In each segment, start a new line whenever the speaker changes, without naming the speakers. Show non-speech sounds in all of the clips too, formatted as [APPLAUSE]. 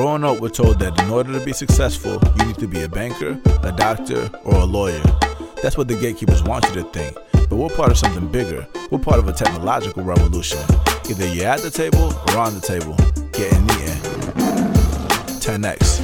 Growing up, we're told that in order to be successful, you need to be a banker, a doctor, or a lawyer. That's what the gatekeepers want you to think. But we're part of something bigger. We're part of a technological revolution. Either you're at the table or on the table, getting eaten. 10x.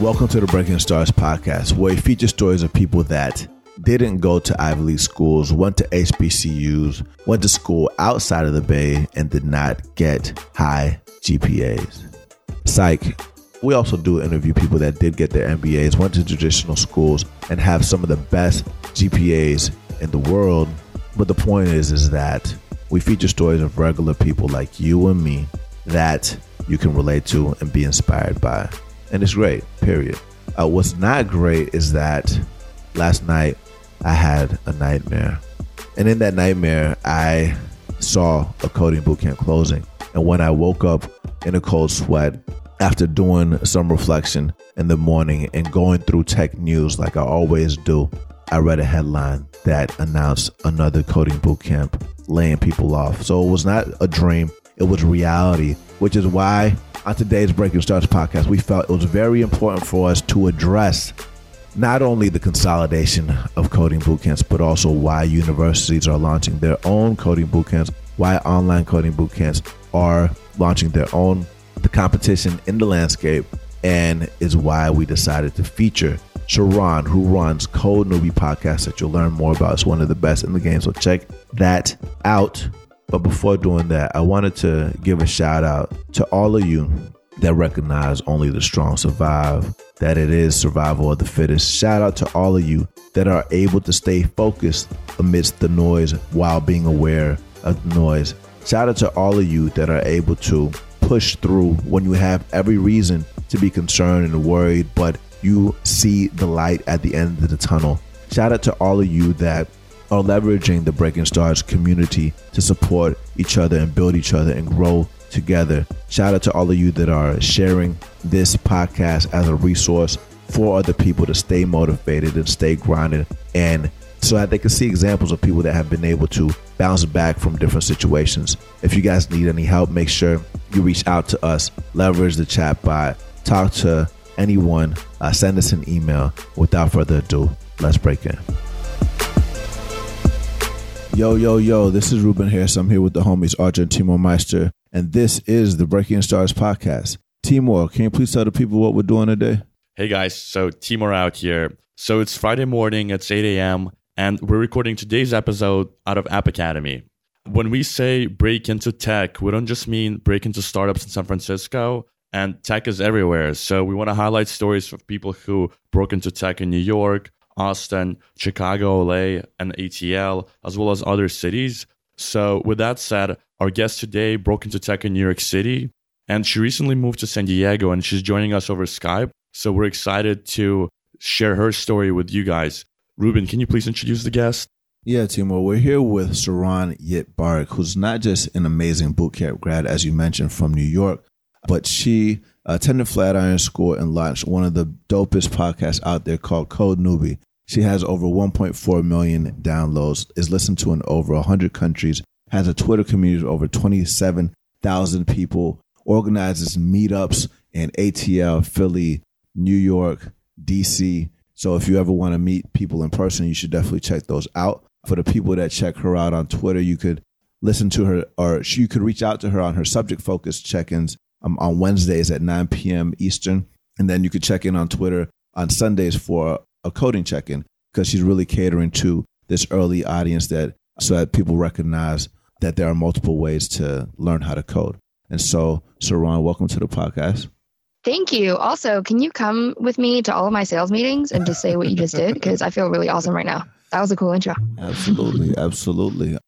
Welcome to the Breaking Stars podcast, where we feature stories of people that didn't go to Ivy League schools, went to HBCUs, went to school outside of the Bay, and did not get high GPAs. Psych. We also do interview people that did get their MBAs, went to traditional schools, and have some of the best GPAs in the world. But the point is, is that we feature stories of regular people like you and me that you can relate to and be inspired by. And it's great, period. Uh, what's not great is that last night I had a nightmare. And in that nightmare, I saw a coding bootcamp closing. And when I woke up in a cold sweat after doing some reflection in the morning and going through tech news like I always do, I read a headline that announced another coding bootcamp laying people off. So it was not a dream, it was reality, which is why on today's Breaking Stars podcast, we felt it was very important for us to address not only the consolidation of coding bootcamps, but also why universities are launching their own coding bootcamps, why online coding bootcamps are launching their own, the competition in the landscape, and is why we decided to feature Saron, who runs Code Newbie podcast that you'll learn more about. It's one of the best in the game, so check that out. But before doing that, I wanted to give a shout out to all of you that recognize only the strong survive, that it is survival of the fittest. Shout out to all of you that are able to stay focused amidst the noise while being aware of the noise. Shout out to all of you that are able to push through when you have every reason to be concerned and worried, but you see the light at the end of the tunnel. Shout out to all of you that are leveraging the Breaking Stars community to support each other and build each other and grow together. Shout out to all of you that are sharing this podcast as a resource for other people to stay motivated and stay grounded and so that they can see examples of people that have been able to bounce back from different situations. If you guys need any help, make sure you reach out to us, leverage the chat bot, talk to anyone, uh, send us an email. Without further ado, let's break in. Yo, yo, yo, this is Ruben Harris. I'm here with the homies Artur Timur Meister, and this is the Breaking Stars podcast. Timur, can you please tell the people what we're doing today?
Hey guys, so Timur out here. So it's Friday morning, it's 8 a.m., and we're recording today's episode out of App Academy. When we say break into tech, we don't just mean break into startups in San Francisco, and tech is everywhere. So we want to highlight stories of people who broke into tech in New York, Austin, Chicago, LA, and ATL, as well as other cities. So, with that said, our guest today broke into tech in New York City, and she recently moved to San Diego, and she's joining us over Skype. So, we're excited to share her story with you guys. Ruben, can you please introduce the guest?
Yeah, Timur, we're here with Saron Yitbarek, who's not just an amazing bootcamp grad, as you mentioned, from New York, but she attended Flatiron School and launched one of the dopest podcasts out there called Code Newbie. She has over 1.4 million downloads, is listened to in over 100 countries, has a Twitter community of over 27,000 people, organizes meetups in ATL, Philly, New York, DC. So if you ever want to meet people in person, you should definitely check those out. For the people that check her out on Twitter, you could listen to her or you could reach out to her on her subject focused check ins um, on Wednesdays at 9 p.m. Eastern. And then you could check in on Twitter on Sundays for a coding check in because she's really catering to this early audience that so that people recognize that there are multiple ways to learn how to code. And so, Saron, welcome to the podcast.
Thank you. Also, can you come with me to all of my sales meetings and just say what you just did? Because I feel really awesome right now. That was a cool intro.
Absolutely, absolutely.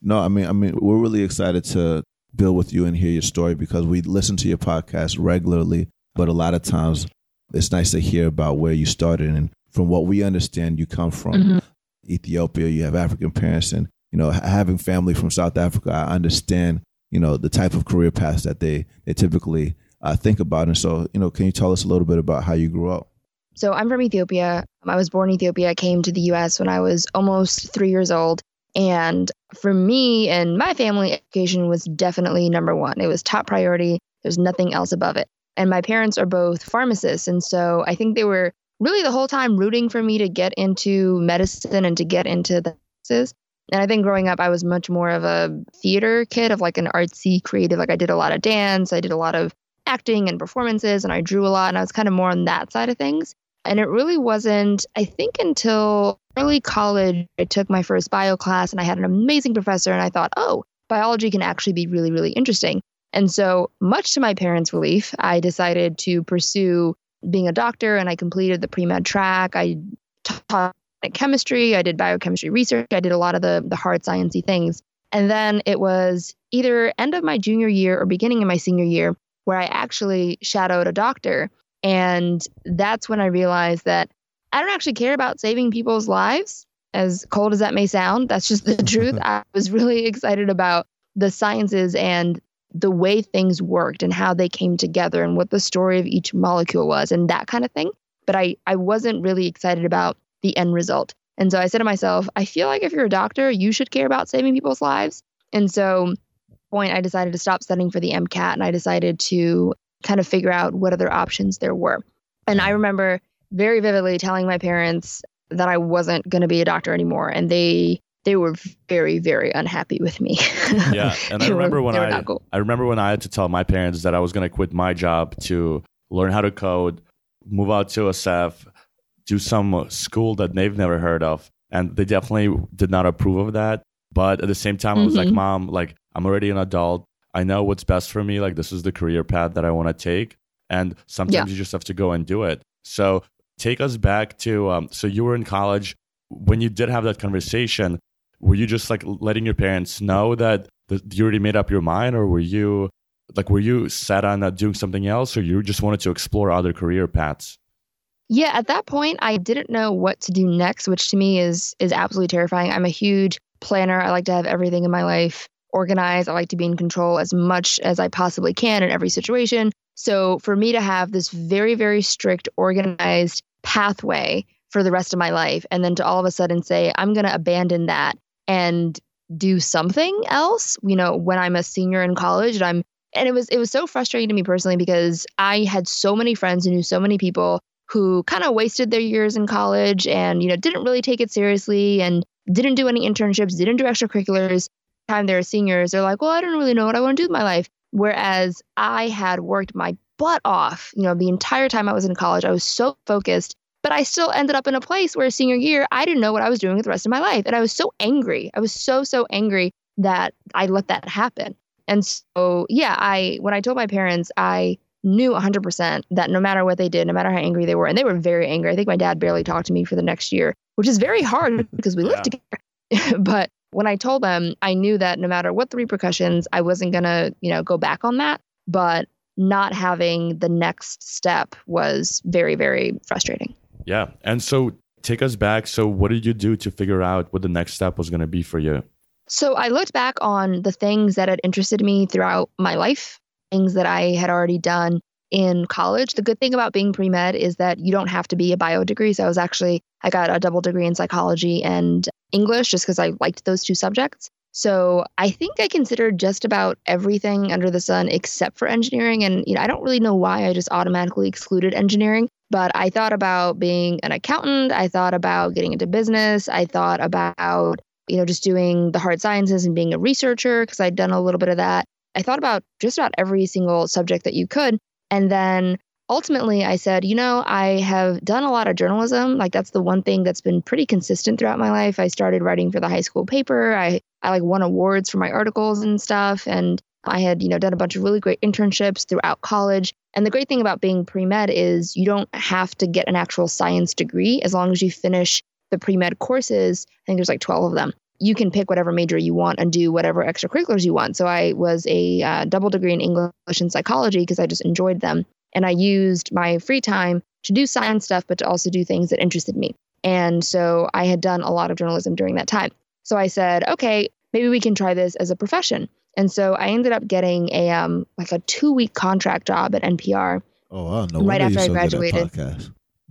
No, I mean, I mean, we're really excited to build with you and hear your story because we listen to your podcast regularly, but a lot of times it's nice to hear about where you started and from what we understand, you come from mm-hmm. Ethiopia. You have African parents, and you know, having family from South Africa, I understand you know the type of career paths that they they typically uh, think about. And so, you know, can you tell us a little bit about how you grew up?
So I'm from Ethiopia. I was born in Ethiopia. I came to the U.S. when I was almost three years old. And for me and my family, education was definitely number one. It was top priority. There's nothing else above it. And my parents are both pharmacists. And so I think they were really the whole time rooting for me to get into medicine and to get into the. And I think growing up, I was much more of a theater kid, of like an artsy creative. Like I did a lot of dance, I did a lot of acting and performances, and I drew a lot. And I was kind of more on that side of things. And it really wasn't, I think, until early college, I took my first bio class and I had an amazing professor. And I thought, oh, biology can actually be really, really interesting. And so, much to my parents' relief, I decided to pursue being a doctor and I completed the pre med track. I taught chemistry, I did biochemistry research, I did a lot of the, the hard sciencey things. And then it was either end of my junior year or beginning of my senior year where I actually shadowed a doctor. And that's when I realized that I don't actually care about saving people's lives, as cold as that may sound. That's just the [LAUGHS] truth. I was really excited about the sciences and the way things worked and how they came together and what the story of each molecule was and that kind of thing. But I, I wasn't really excited about the end result. And so I said to myself, I feel like if you're a doctor, you should care about saving people's lives. And so point I decided to stop studying for the MCAT and I decided to kind of figure out what other options there were. And I remember very vividly telling my parents that I wasn't going to be a doctor anymore and they they were very very unhappy with me. [LAUGHS]
yeah, and I remember were, when I cool. I remember when I had to tell my parents that I was going to quit my job to learn how to code, move out to SF, do some school that they've never heard of, and they definitely did not approve of that. But at the same time, mm-hmm. I was like, mm-hmm. "Mom, like I'm already an adult. I know what's best for me. Like this is the career path that I want to take, and sometimes yeah. you just have to go and do it." So take us back to um, so you were in college when you did have that conversation were you just like letting your parents know that, that you already made up your mind or were you like were you set on uh, doing something else or you just wanted to explore other career paths
yeah at that point i didn't know what to do next which to me is is absolutely terrifying. I'm a huge planner. I like to have everything in my life organized. I like to be in control as much as i possibly can in every situation. So for me to have this very very strict organized pathway for the rest of my life and then to all of a sudden say i'm going to abandon that and do something else, you know, when I'm a senior in college and I'm and it was it was so frustrating to me personally because I had so many friends and knew so many people who kind of wasted their years in college and you know didn't really take it seriously and didn't do any internships, didn't do extracurriculars. Time they're seniors, they're like, "Well, I don't really know what I want to do with my life." Whereas I had worked my butt off, you know, the entire time I was in college. I was so focused but I still ended up in a place where senior year, I didn't know what I was doing with the rest of my life. And I was so angry. I was so, so angry that I let that happen. And so, yeah, I, when I told my parents, I knew 100% that no matter what they did, no matter how angry they were, and they were very angry. I think my dad barely talked to me for the next year, which is very hard [LAUGHS] because we lived together. [LAUGHS] but when I told them, I knew that no matter what the repercussions, I wasn't going to, you know, go back on that. But not having the next step was very, very frustrating.
Yeah. And so take us back. So, what did you do to figure out what the next step was going to be for you?
So, I looked back on the things that had interested me throughout my life, things that I had already done in college. The good thing about being pre med is that you don't have to be a bio degree. So, I was actually, I got a double degree in psychology and English just because I liked those two subjects. So I think I considered just about everything under the sun except for engineering. And you know, I don't really know why I just automatically excluded engineering. But I thought about being an accountant. I thought about getting into business. I thought about, you know, just doing the hard sciences and being a researcher because I'd done a little bit of that. I thought about just about every single subject that you could. And then ultimately I said, you know, I have done a lot of journalism. Like that's the one thing that's been pretty consistent throughout my life. I started writing for the high school paper. I I like won awards for my articles and stuff and I had, you know, done a bunch of really great internships throughout college. And the great thing about being pre med is you don't have to get an actual science degree as long as you finish the pre med courses. I think there's like 12 of them. You can pick whatever major you want and do whatever extracurriculars you want. So I was a uh, double degree in English and psychology because I just enjoyed them. And I used my free time to do science stuff, but to also do things that interested me. And so I had done a lot of journalism during that time. So I said, okay, maybe we can try this as a profession. And so I ended up getting a um like a two week contract job at NPR.
Oh, wow. No right after I graduated.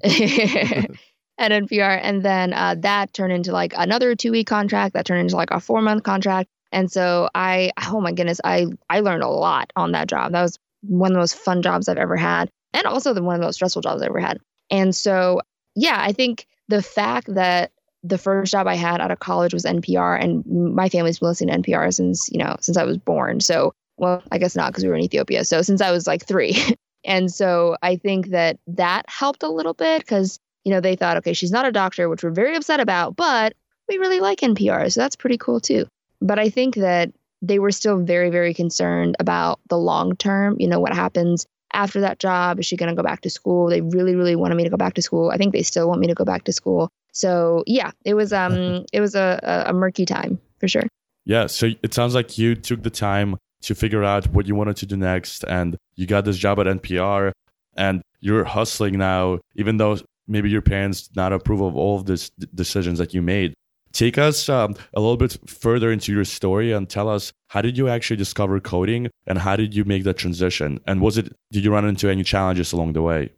[LAUGHS] [LAUGHS]
at NPR, and then uh, that turned into like another two week contract. That turned into like a four month contract. And so I, oh my goodness, I I learned a lot on that job. That was one of the most fun jobs I've ever had, and also the one of the most stressful jobs I've ever had. And so, yeah, I think the fact that the first job I had out of college was NPR, and my family's been listening to NPR since you know since I was born. So, well, I guess not because we were in Ethiopia. So since I was like three, [LAUGHS] and so I think that that helped a little bit because you know they thought, okay, she's not a doctor, which we're very upset about, but we really like NPR, so that's pretty cool too. But I think that they were still very, very concerned about the long term. You know, what happens after that job? Is she going to go back to school? They really, really wanted me to go back to school. I think they still want me to go back to school. So yeah, it was um [LAUGHS] it was a, a murky time for sure.
Yeah, so it sounds like you took the time to figure out what you wanted to do next, and you got this job at NPR, and you're hustling now, even though maybe your parents not approve of all of these decisions that you made. Take us um, a little bit further into your story and tell us how did you actually discover coding and how did you make that transition? And was it did you run into any challenges along the way?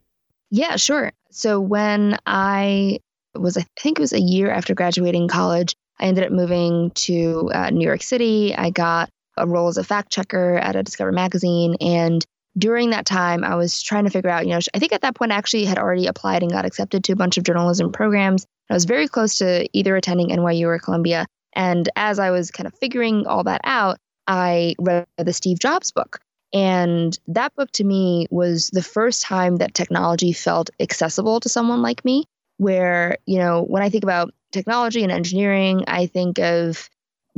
Yeah, sure. So when I was, I think it was a year after graduating college, I ended up moving to uh, New York City. I got a role as a fact checker at a Discover magazine. And during that time, I was trying to figure out, you know, I think at that point I actually had already applied and got accepted to a bunch of journalism programs. I was very close to either attending NYU or Columbia. And as I was kind of figuring all that out, I read the Steve Jobs book. And that book to me was the first time that technology felt accessible to someone like me. Where, you know, when I think about technology and engineering, I think of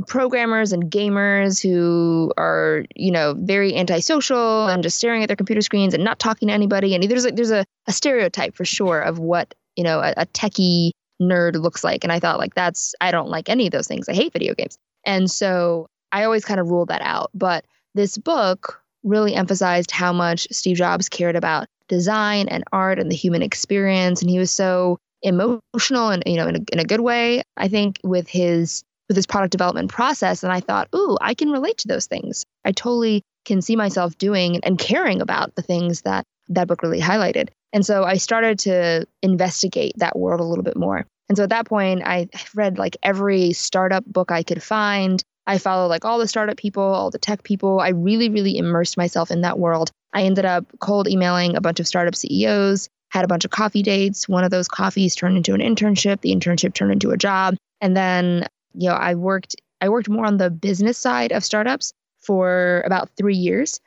programmers and gamers who are, you know, very antisocial and just staring at their computer screens and not talking to anybody. And there's like there's a, a stereotype for sure of what, you know, a, a techie nerd looks like. And I thought, like, that's, I don't like any of those things. I hate video games. And so I always kind of ruled that out. But this book really emphasized how much Steve Jobs cared about design and art and the human experience. And he was so emotional and, you know, in a, in a good way, I think, with his with his product development process. And I thought, ooh, I can relate to those things. I totally can see myself doing and caring about the things that that book really highlighted. And so I started to investigate that world a little bit more. And so at that point, I read like every startup book I could find. I followed like all the startup people, all the tech people. I really, really immersed myself in that world. I ended up cold emailing a bunch of startup CEOs, had a bunch of coffee dates. One of those coffees turned into an internship. The internship turned into a job. And then, you know, I worked I worked more on the business side of startups for about 3 years.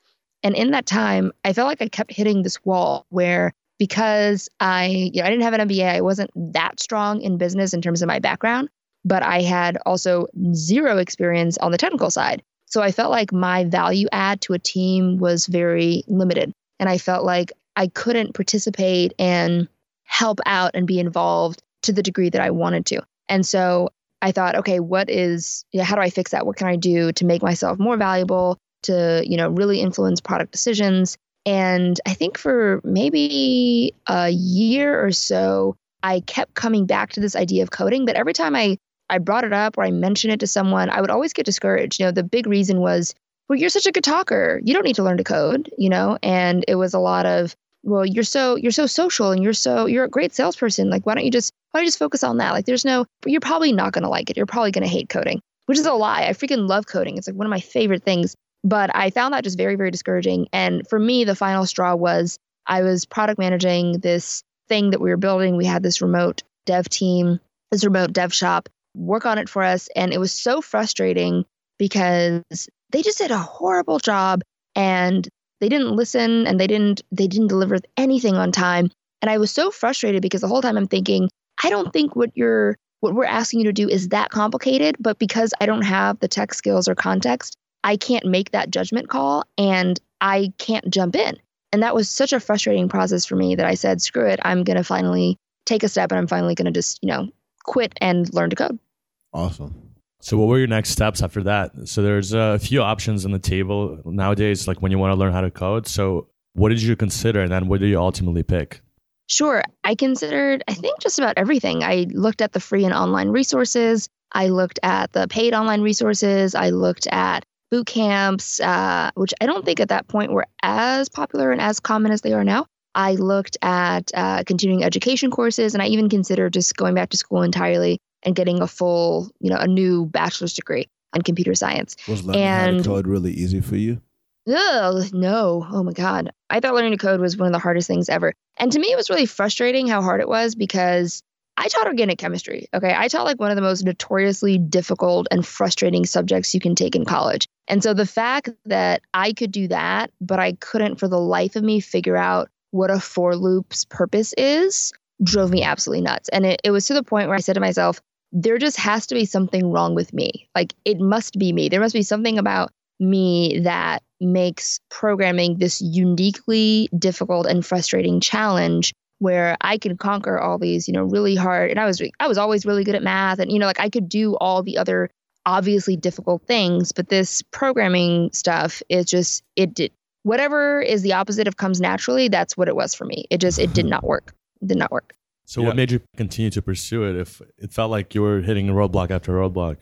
And in that time, I felt like I kept hitting this wall where because I, you know, I didn't have an MBA. I wasn't that strong in business in terms of my background, but I had also zero experience on the technical side. So I felt like my value add to a team was very limited. And I felt like I couldn't participate and help out and be involved to the degree that I wanted to. And so I thought, okay, what is, you know, how do I fix that? What can I do to make myself more valuable, to, you know, really influence product decisions? And I think for maybe a year or so, I kept coming back to this idea of coding. But every time I, I brought it up or I mentioned it to someone, I would always get discouraged. You know, the big reason was, well, you're such a good talker. You don't need to learn to code, you know? And it was a lot of, well, you're so you're so social and you're so you're a great salesperson. Like, why don't you just why don't you just focus on that? Like, there's no, you're probably not gonna like it. You're probably gonna hate coding, which is a lie. I freaking love coding. It's like one of my favorite things. But I found that just very, very discouraging. And for me, the final straw was I was product managing this thing that we were building. We had this remote dev team, this remote dev shop work on it for us. And it was so frustrating because they just did a horrible job and they didn't listen and they didn't they didn't deliver anything on time. And I was so frustrated because the whole time I'm thinking, I don't think what you're what we're asking you to do is that complicated, but because I don't have the tech skills or context, I can't make that judgment call and I can't jump in. And that was such a frustrating process for me that I said, screw it, I'm going to finally take a step and I'm finally going to just, you know, quit and learn to code.
Awesome.
So, what were your next steps after that? So, there's a few options on the table nowadays, like when you want to learn how to code. So, what did you consider, and then what did you ultimately pick?
Sure. I considered, I think, just about everything. I looked at the free and online resources. I looked at the paid online resources. I looked at boot camps, uh, which I don't think at that point were as popular and as common as they are now. I looked at uh, continuing education courses, and I even considered just going back to school entirely and getting a full, you know, a new bachelor's degree in computer science.
Was learning
and
how to code really easy for you?
Ugh, no. Oh my God. I thought learning to code was one of the hardest things ever. And to me, it was really frustrating how hard it was because I taught organic chemistry. Okay. I taught like one of the most notoriously difficult and frustrating subjects you can take in college. And so the fact that I could do that, but I couldn't for the life of me figure out what a for loop's purpose is drove me absolutely nuts. And it, it was to the point where I said to myself, there just has to be something wrong with me. Like it must be me. There must be something about me that makes programming this uniquely difficult and frustrating challenge where I can conquer all these, you know, really hard and I was I was always really good at math and you know like I could do all the other obviously difficult things, but this programming stuff is just it did whatever is the opposite of comes naturally, that's what it was for me. It just it did mm-hmm. not work. It did not work.
So
Yeah.
what made you continue to pursue it if it felt like you were hitting a roadblock after roadblock?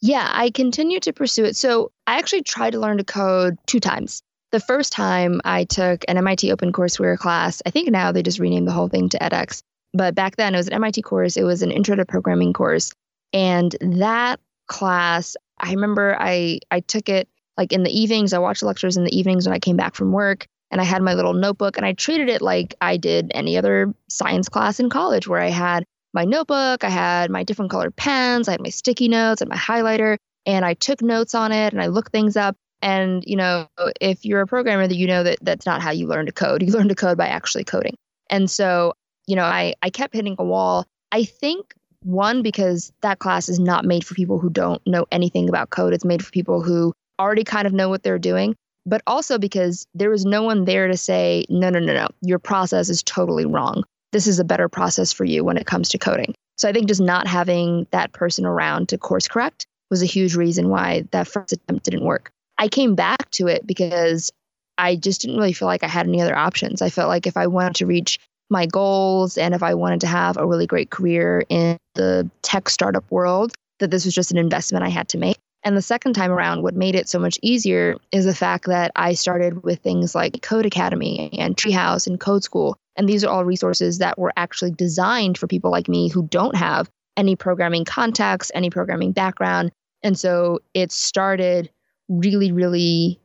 Yeah, I continued to pursue it. So I actually tried to learn to code two times. The first time I took an MIT Open OpenCourseware class. I think now they just renamed the whole thing to edX. But back then it was an MIT course. It was an intro to programming course. And that class, I remember I I took it like in the evenings. I watched lectures in the evenings when I came back from work. And I had my little notebook and I treated it like I did any other science class in college where I had my notebook, I had my different colored pens, I had my sticky notes and my highlighter, and I took notes on it and I looked things up. And you know, if you're a programmer, that you know that that's not how you learn to code. [LAUGHS] You learn to code by actually coding. And so, you know, I I kept hitting a wall. I think one because that class is not made for people who don't know anything about code. It's made for people who already kind of know what they're doing. But also because there was no one there to say, no, no, no, no, your process is totally wrong this is a better process for you when it comes to coding. So I think just not having that person around to course correct was a huge reason why that first attempt didn't work. I came back to it because I just didn't really feel like I had any other options. I felt like if I wanted to reach my goals and if I wanted to have a really great career in the tech startup world, that this was just an investment I had to make. And the second time around, what made it so much easier is the fact that I started with things like Codecademy and Treehouse and Code School. And these are all resources that were actually designed for people like me who don't have any programming context, any programming background. And so it started really, really,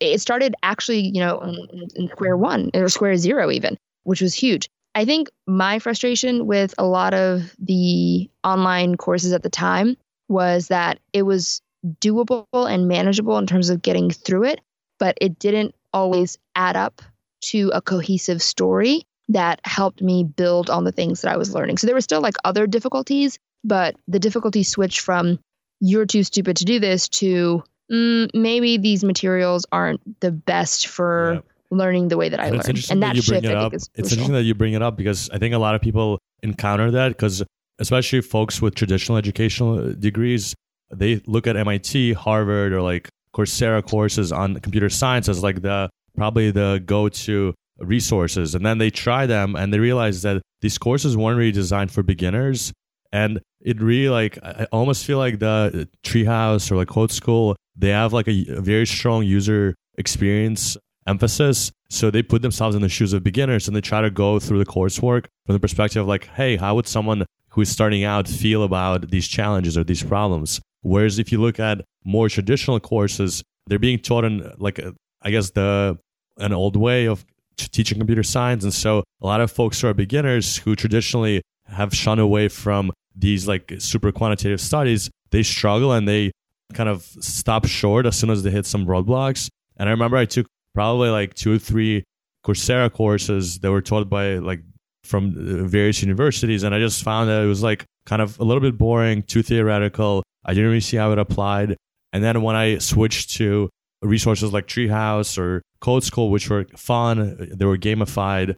it started actually, you know, in, in square one or square zero, even, which was huge. I think my frustration with a lot of the online courses at the time was that it was doable and manageable in terms of getting through it, but it didn't always add up to a cohesive story that helped me build on the things that I was learning. So there were still like other difficulties, but the difficulty switched from you're too stupid to do this to mm, maybe these materials aren't the best for
Yeah.
learning the way that I
And
learned.
interesting
And
that
that
you bring
shift,
it
I
up.
think, is
It's
crucial.
interesting that you bring it up because I think a lot of people encounter that because especially folks with traditional educational degrees, they look at MIT, Harvard, or like Coursera courses on computer science as like the probably the go-to resources, and then they try them and they realize that these courses weren't really designed for beginners, and it really like I I almost feel like the Treehouse or like Code School they have like a, a very strong user experience emphasis. So they put themselves in the shoes of beginners and they try to go through the coursework from the perspective of like, hey, how would someone who is starting out feel about these challenges or these problems? Whereas if you look at more traditional courses, they're being taught in like, uh, I guess the an old way of teaching computer science, and so a lot of folks who are beginners who traditionally have shunned away from these like super quantitative studies, they struggle and they kind of stop short as soon as they hit some roadblocks. And I remember I took probably like two or three Coursera courses that were taught by like from uh, various universities, and I just found that it was like kind of a little bit boring, too theoretical. I didn't really see how it applied. And then when I switched to resources like Treehouse or Code School, which were fun, they were gamified.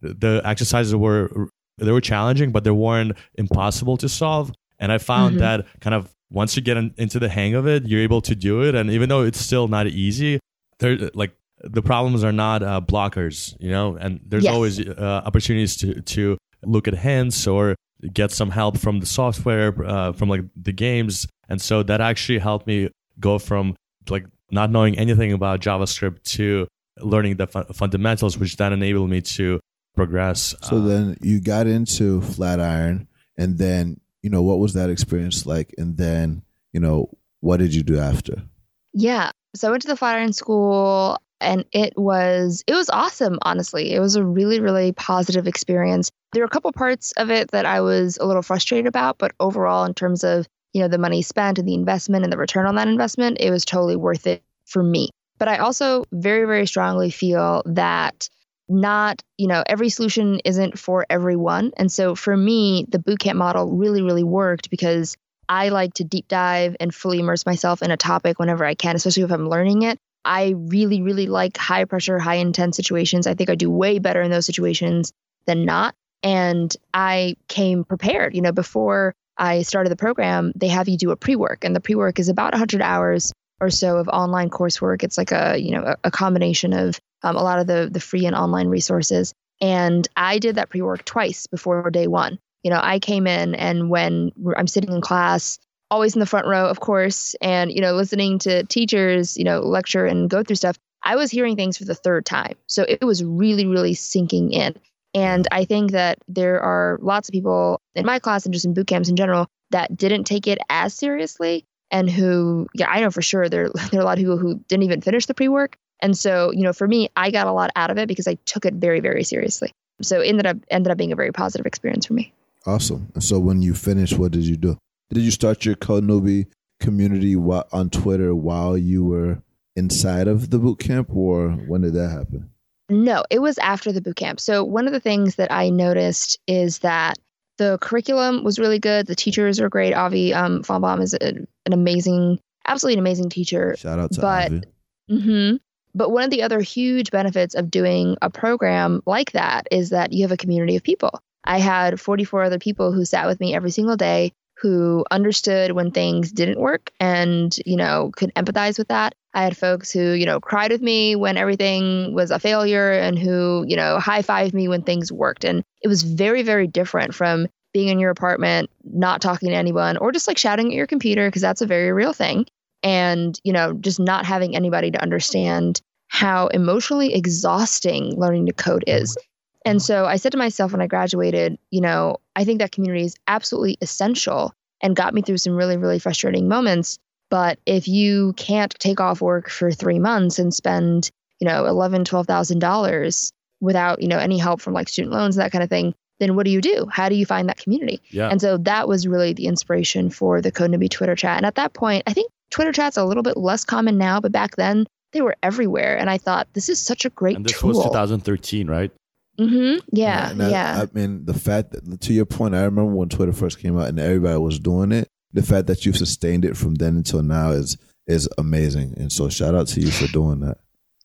The exercises were they were challenging, but they weren't impossible to solve. And I found
Mhm.
that kind of once you get in, into the hang of it, you're able to do it. And even though it's still not easy, there like the problems are not uh, blockers, you know. And there's
Yes.
always uh, opportunities to to look at hints or get some help from the software, uh, from like the games. And so that actually helped me go from like not knowing anything about JavaScript to learning the fu- fundamentals, which then enabled me to progress.
So
Uh,
then you got into Flatiron, and then you know what was that experience like? And then you know what did you do after?
Yeah. So I went to the Flatiron School and it was it was awesome honestly. It was a really really positive experience. There were a couple parts of it that i was a little frustrated about but overall in terms of you know the money spent and the investment and the return on that investment it was totally worth it for me. But i also very very strongly feel that not you know every solution isn't for everyone. And so for me the bootcamp model really really worked because I like to deep dive and fully immerse myself in a topic whenever I can, especially if I'm learning it. I really, really like high pressure, high intense situations. I think I do way better in those situations than not. And I came prepared. You know, before I started the program, they have you do a pre work, and the pre work is about 100 hours or so of online coursework. It's like a, you know, a, a combination of um, a lot of the, the free and online resources. And I did that pre work twice before day one. You know, I came in and when I'm sitting in class, always in the front row, of course, and you know, listening to teachers, you know, lecture and go through stuff, I was hearing things for the third time. So it was really, really sinking in. And I think that there are lots of people in my class and just in boot camps in general that didn't take it as seriously and who, yeah, I know for sure there, [LAUGHS] there are a lot of people who didn't even finish the pre work. And so, you know, for me, I got a lot out of it because I took it very, very seriously. So it ended up ended up being a very positive experience for me.
Awesome. And so when you finished, what did you do? Did you start your Code Newbie community on Twitter while you were inside of the boot camp, or when did that happen?
No, it was after the boot camp. So one of the things that I noticed is that the curriculum was really good. The teachers are great. Avi um, Flombaum is a, an amazing, absolutely an amazing teacher.
Shout out to
but,
Avi.
Mm-hmm. But one of the other huge benefits of doing a program like that is that you have a community of people. I had 44 other people who sat with me every single day who understood when things didn't work and, you know, could empathize with that. I had folks who, you know, cried with me when everything was a failure and who, you know, high fived me when things worked. And it was very, very different from being in your apartment, not talking to anyone, or just like shouting at your computer, because that's a very real thing. And, you know, just not having anybody to understand how emotionally exhausting learning to code is. And so I said to myself when I graduated, you know, I think that community is absolutely essential and got me through some really, really frustrating moments. But if you can't take off work for three months and spend, you know, eleven, twelve thousand dollars without, you know, any help from like student loans, and that kind of thing, then what do you do? How do you find that community?
Yeah.
And so that was really the inspiration for the Code Newbie Twitter chat. And at that point, I think Twitter chat's a little bit less common now, but back then they were everywhere. And I thought this is such a great
And this
tool.
was 2013, right?
Mm-hmm. Yeah,
And I-
yeah.
I mean, the fact that, to your point, I remember when Twitter first came out and everybody was doing it. The fact that you've sustained it from then until now is is amazing. And so, shout out to you for doing that.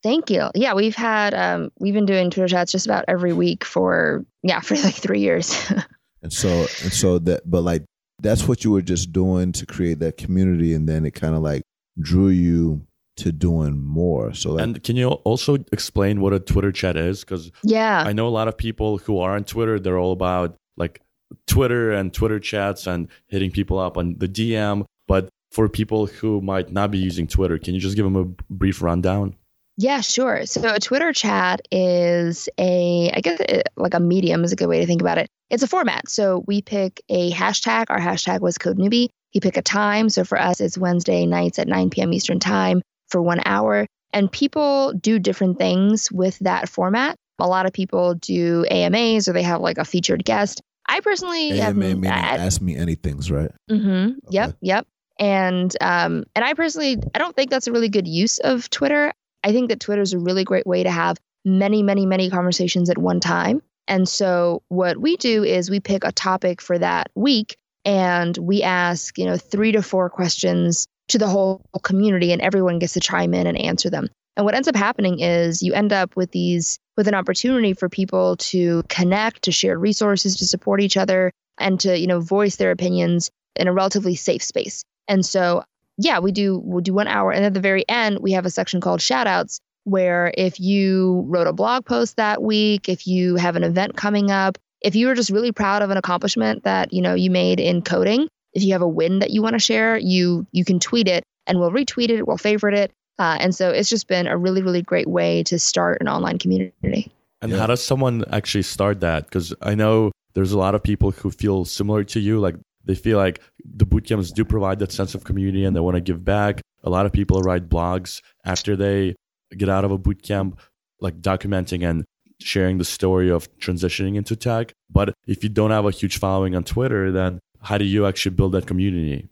Thank you. Yeah, we've had um, we've been doing Twitter chats just about every week for yeah for like three years. [LAUGHS]
And so, and so that, but like that's what you were just doing to create that community, and then it kind of like drew you to doing more. So, like,
And can you also explain what a Twitter chat is? Because
yeah,
I know a lot of people who are on Twitter, they're all about like Twitter and Twitter chats and hitting people up on the DM. But for people who might not be using Twitter, can you just give them a brief rundown?
Yeah, sure. So a Twitter chat is a, I guess it, like a medium is a good way to think about it. It's a format. So we pick a hashtag. Our hashtag was Code Newbie. You pick a time. So for us, it's Wednesday nights at 9 p.m. Eastern Time for one hour. And people do different things with that format. A lot of people do AMAs or they have like a featured guest. I personally have
meaning ask me anything's right.
Mm-hmm. Yep. Yep. And um, and I personally, I don't think that's a really good use of Twitter. I think that Twitter is a really great way to have many, many, many conversations at one time. And so what we do is we pick a topic for that week and we ask, you know, three to four questions to the whole community and everyone gets to chime in and answer them. And what ends up happening is you end up with these with an opportunity for people to connect, to share resources, to support each other and to, you know, voice their opinions in a relatively safe space. And so, yeah, we do we'll do one hour and at the very end we have a section called shoutouts where if you wrote a blog post that week, if you have an event coming up, if you were just really proud of an accomplishment that, you know, you made in coding, if you have a win that you want to share, you you can tweet it and we'll retweet it, we'll favorite it. Uh, and so it's just been a really, really great way to start an online community.
And
Yeah.
how does someone actually start that? Because I know there's a lot of people who feel similar to you. Like they feel like the bootcamps do provide that sense of community and they want to give back. a lot of people write blogs after they get out of a boot camp, like documenting and sharing the story of transitioning into tech. But if you don't have a huge following on Twitter, then how do you actually build that community?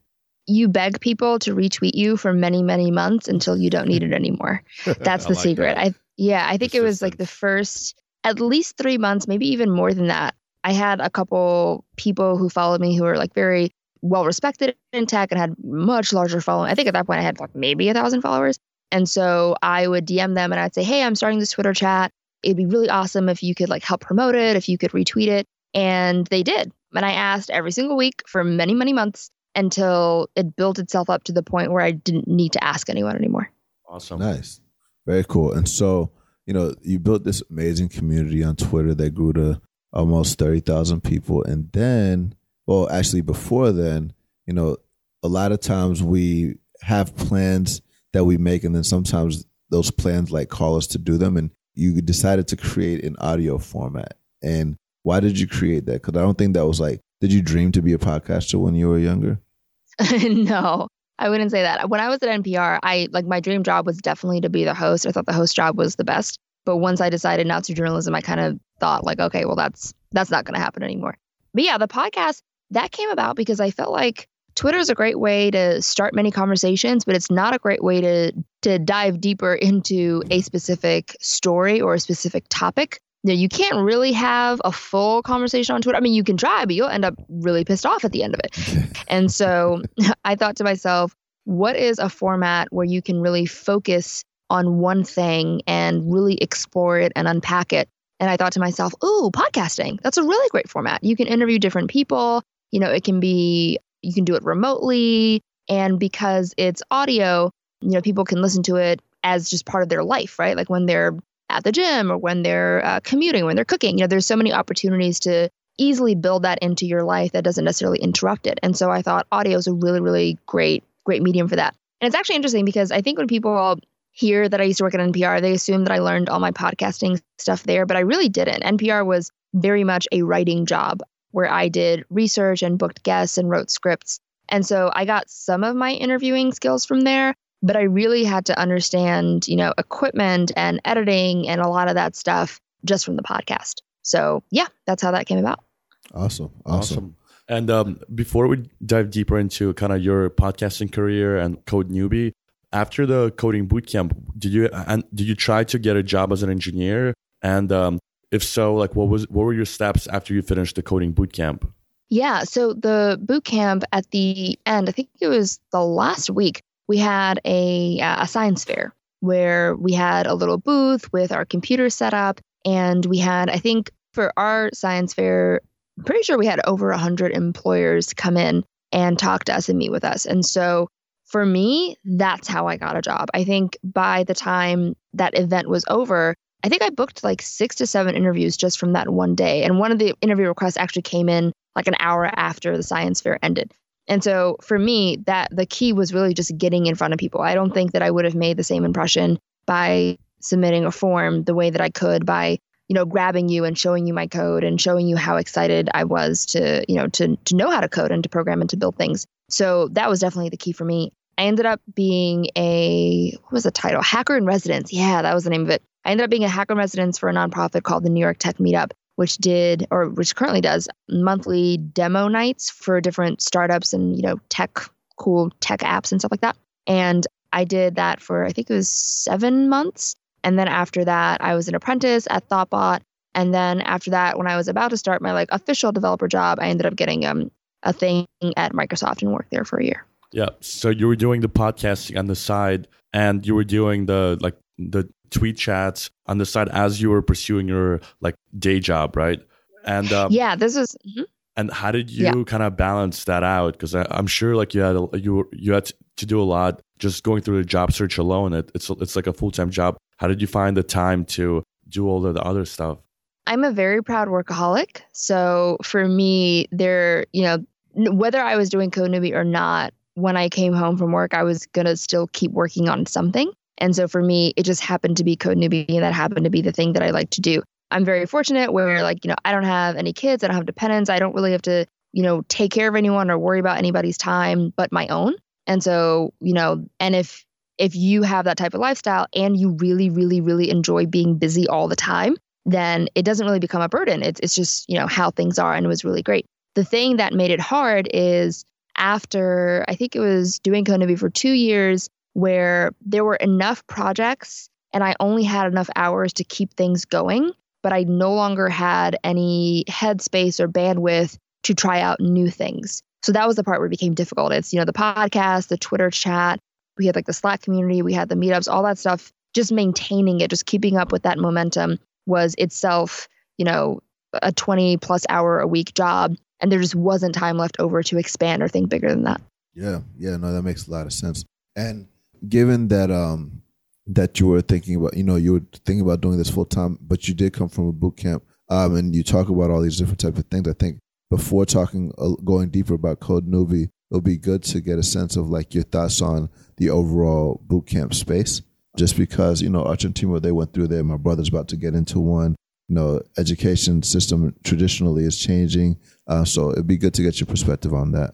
You beg people to retweet you for many, many months until you don't need it anymore. [LAUGHS] That's the
like
secret.
that.
I yeah, I think it was like the first at least three months, maybe even more than that. I had a couple people who followed me who were like very well respected in tech and had much larger following. I think at that point I had like maybe a thousand followers. And so I would DM them and I'd say, Hey, I'm starting this Twitter chat. It'd be really awesome if you could like help promote it, if you could retweet it. And they did. And I asked every single week for many, many months until it built itself up to the point where I didn't need to ask anyone anymore.
Awesome.
Nice. Very cool. And so, you know, you built this amazing community on Twitter that grew to almost 30,000 people. And then, well, actually, before then, you know, a lot of times we have plans that we make, and then sometimes those plans like call us to do them. And you decided to create an audio format. And why did you create that? Because I don't think that was like, did you dream to be a podcaster when you were younger? [LAUGHS]
no, I wouldn't say that. When I was at NPR, I like my dream job was definitely to be the host. I thought the host job was the best. But once I decided not to journalism, I kind of thought like, okay, well that's that's not going to happen anymore. But yeah, the podcast that came about because I felt like Twitter is a great way to start many conversations, but it's not a great way to to dive deeper into a specific story or a specific topic. You, know, you can't really have a full conversation on Twitter. I mean, you can try, but you'll end up really pissed off at the end of it. and so [LAUGHS] I thought to myself, what is a format where you can really focus on one thing and really explore it and unpack it? And I thought to myself, ooh, podcasting. That's a really great format. You can interview different people. You know, it can be, you can do it remotely. And because it's audio, you know, people can listen to it as just part of their life, right? Like when they're at the gym or when they're uh, commuting, when they're cooking. You know, there's so many opportunities to easily build that into your life that doesn't necessarily interrupt it. And so I thought audio is a really, really great, great medium for that. And it's actually interesting because I think when people all hear that I used to work at NPR, they assume that I learned all my podcasting stuff there, but I really didn't. NPR was very much a writing job where I did research and booked guests and wrote scripts. And so I got some of my interviewing skills from there, but I really had to understand, you know, equipment and editing and a lot of that stuff just from the podcast. So, yeah, that's how that came about.
Awesome. Awesome.
And um, before we dive deeper into kind of your podcasting career and Code Newbie, after the coding bootcamp, did you and did you try to get a job as an engineer? And um, if so, like what was what were your steps after you finished the coding bootcamp?
Yeah, so the bootcamp at the end, I think it was the last week, we had a a science fair where we had a little booth with our computer set up and we had I think for our science fair, I'm pretty sure we had over 100 employers come in and talk to us and meet with us. And so for me, that's how I got a job. I think by the time that event was over, I think I booked like six to seven interviews just from that one day. And one of the interview requests actually came in like an hour after the science fair ended. And so for me, that the key was really just getting in front of people. I don't think that I would have made the same impression by submitting a form the way that I could by, you know, grabbing you and showing you my code and showing you how excited I was to, you know, to to know how to code and to program and to build things. So that was definitely the key for me. I ended up being a what was the title? Hacker in residence. Yeah, that was the name of it. I ended up being a hacker in residence for a nonprofit called the New York Tech Meetup, which did or which currently does monthly demo nights for different startups and you know tech cool tech apps and stuff like that. And I did that for I think it was seven months. And then after that, I was an apprentice at Thoughtbot. And then after that, when I was about to start my like official developer job, I ended up getting um, a thing at Microsoft and worked there for a year.
Yeah. So you were doing the podcasting on the side and you were doing the like the tweet chats on the side as you were pursuing your like day job, right? And um,
yeah, this was. mhm.
and how did you
Yeah.
kind of balance that out? Because I'm sure like you had a, you you had to do a lot just going through the job search alone. It, it's it's like a full time job. How did you find the time to do all of the other stuff?
I'm a very proud workaholic. So for me, there, you know, whether I was doing Code Newbie or not, when I came home from work, I was gonna still keep working on something. And so for me, it just happened to be Code Newbie, and that happened to be the thing that I like to do. I'm very fortunate where, like, you know, I don't have any kids, I don't have dependents, I don't really have to, you know, take care of anyone or worry about anybody's time but my own. And so, you know, and if if you have that type of lifestyle and you really, really, really enjoy being busy all the time, then it doesn't really become a burden. It's it's just, you know, how things are and it was really great. The thing that made it hard is after I think it was doing Code for two years where there were enough projects and I only had enough hours to keep things going, but I no longer had any headspace or bandwidth to try out new things. So that was the part where it became difficult. It's, you know, the podcast, the Twitter chat, we had like the Slack community, we had the meetups, all that stuff. Just maintaining it, just keeping up with that momentum was itself, you know, a 20 plus hour a week job. And there just wasn't time left over to expand or think bigger than that.
Yeah. Yeah. No, that makes a lot of sense. And given that, um, that you were thinking about, you know, you were thinking about doing this full time, but you did come from a boot camp, um, and you talk about all these different type of things. I think before talking, uh, going deeper about Code Newbie, it'll be good to get a sense of like your thoughts on the overall boot camp space. Just because you know and they went through there, my brother's about to get into one. You know, education system traditionally is changing, uh, so it'd be good to get your perspective on that.